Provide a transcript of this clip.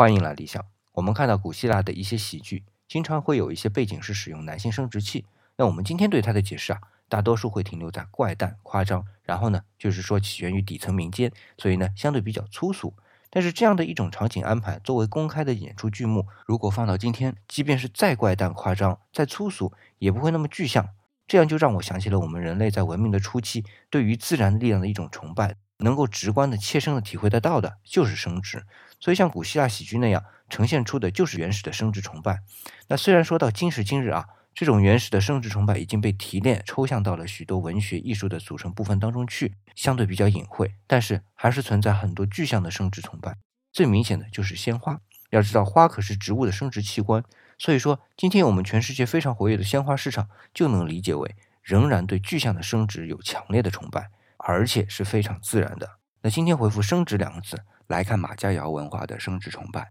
欢迎来理想。我们看到古希腊的一些喜剧，经常会有一些背景是使用男性生殖器。那我们今天对它的解释啊，大多数会停留在怪诞、夸张，然后呢，就是说起源于底层民间，所以呢，相对比较粗俗。但是这样的一种场景安排，作为公开的演出剧目，如果放到今天，即便是再怪诞、夸张、再粗俗，也不会那么具象。这样就让我想起了我们人类在文明的初期，对于自然力量的一种崇拜。能够直观的、切身的体会得到的，就是生殖。所以，像古希腊喜剧那样呈现出的，就是原始的生殖崇拜。那虽然说到今时今日啊，这种原始的生殖崇拜已经被提炼、抽象到了许多文学艺术的组成部分当中去，相对比较隐晦，但是还是存在很多具象的生殖崇拜。最明显的就是鲜花。要知道，花可是植物的生殖器官。所以说，今天我们全世界非常活跃的鲜花市场，就能理解为仍然对具象的生殖有强烈的崇拜。而且是非常自然的。那今天回复“生殖”两个字来看马家窑文化的生殖崇拜。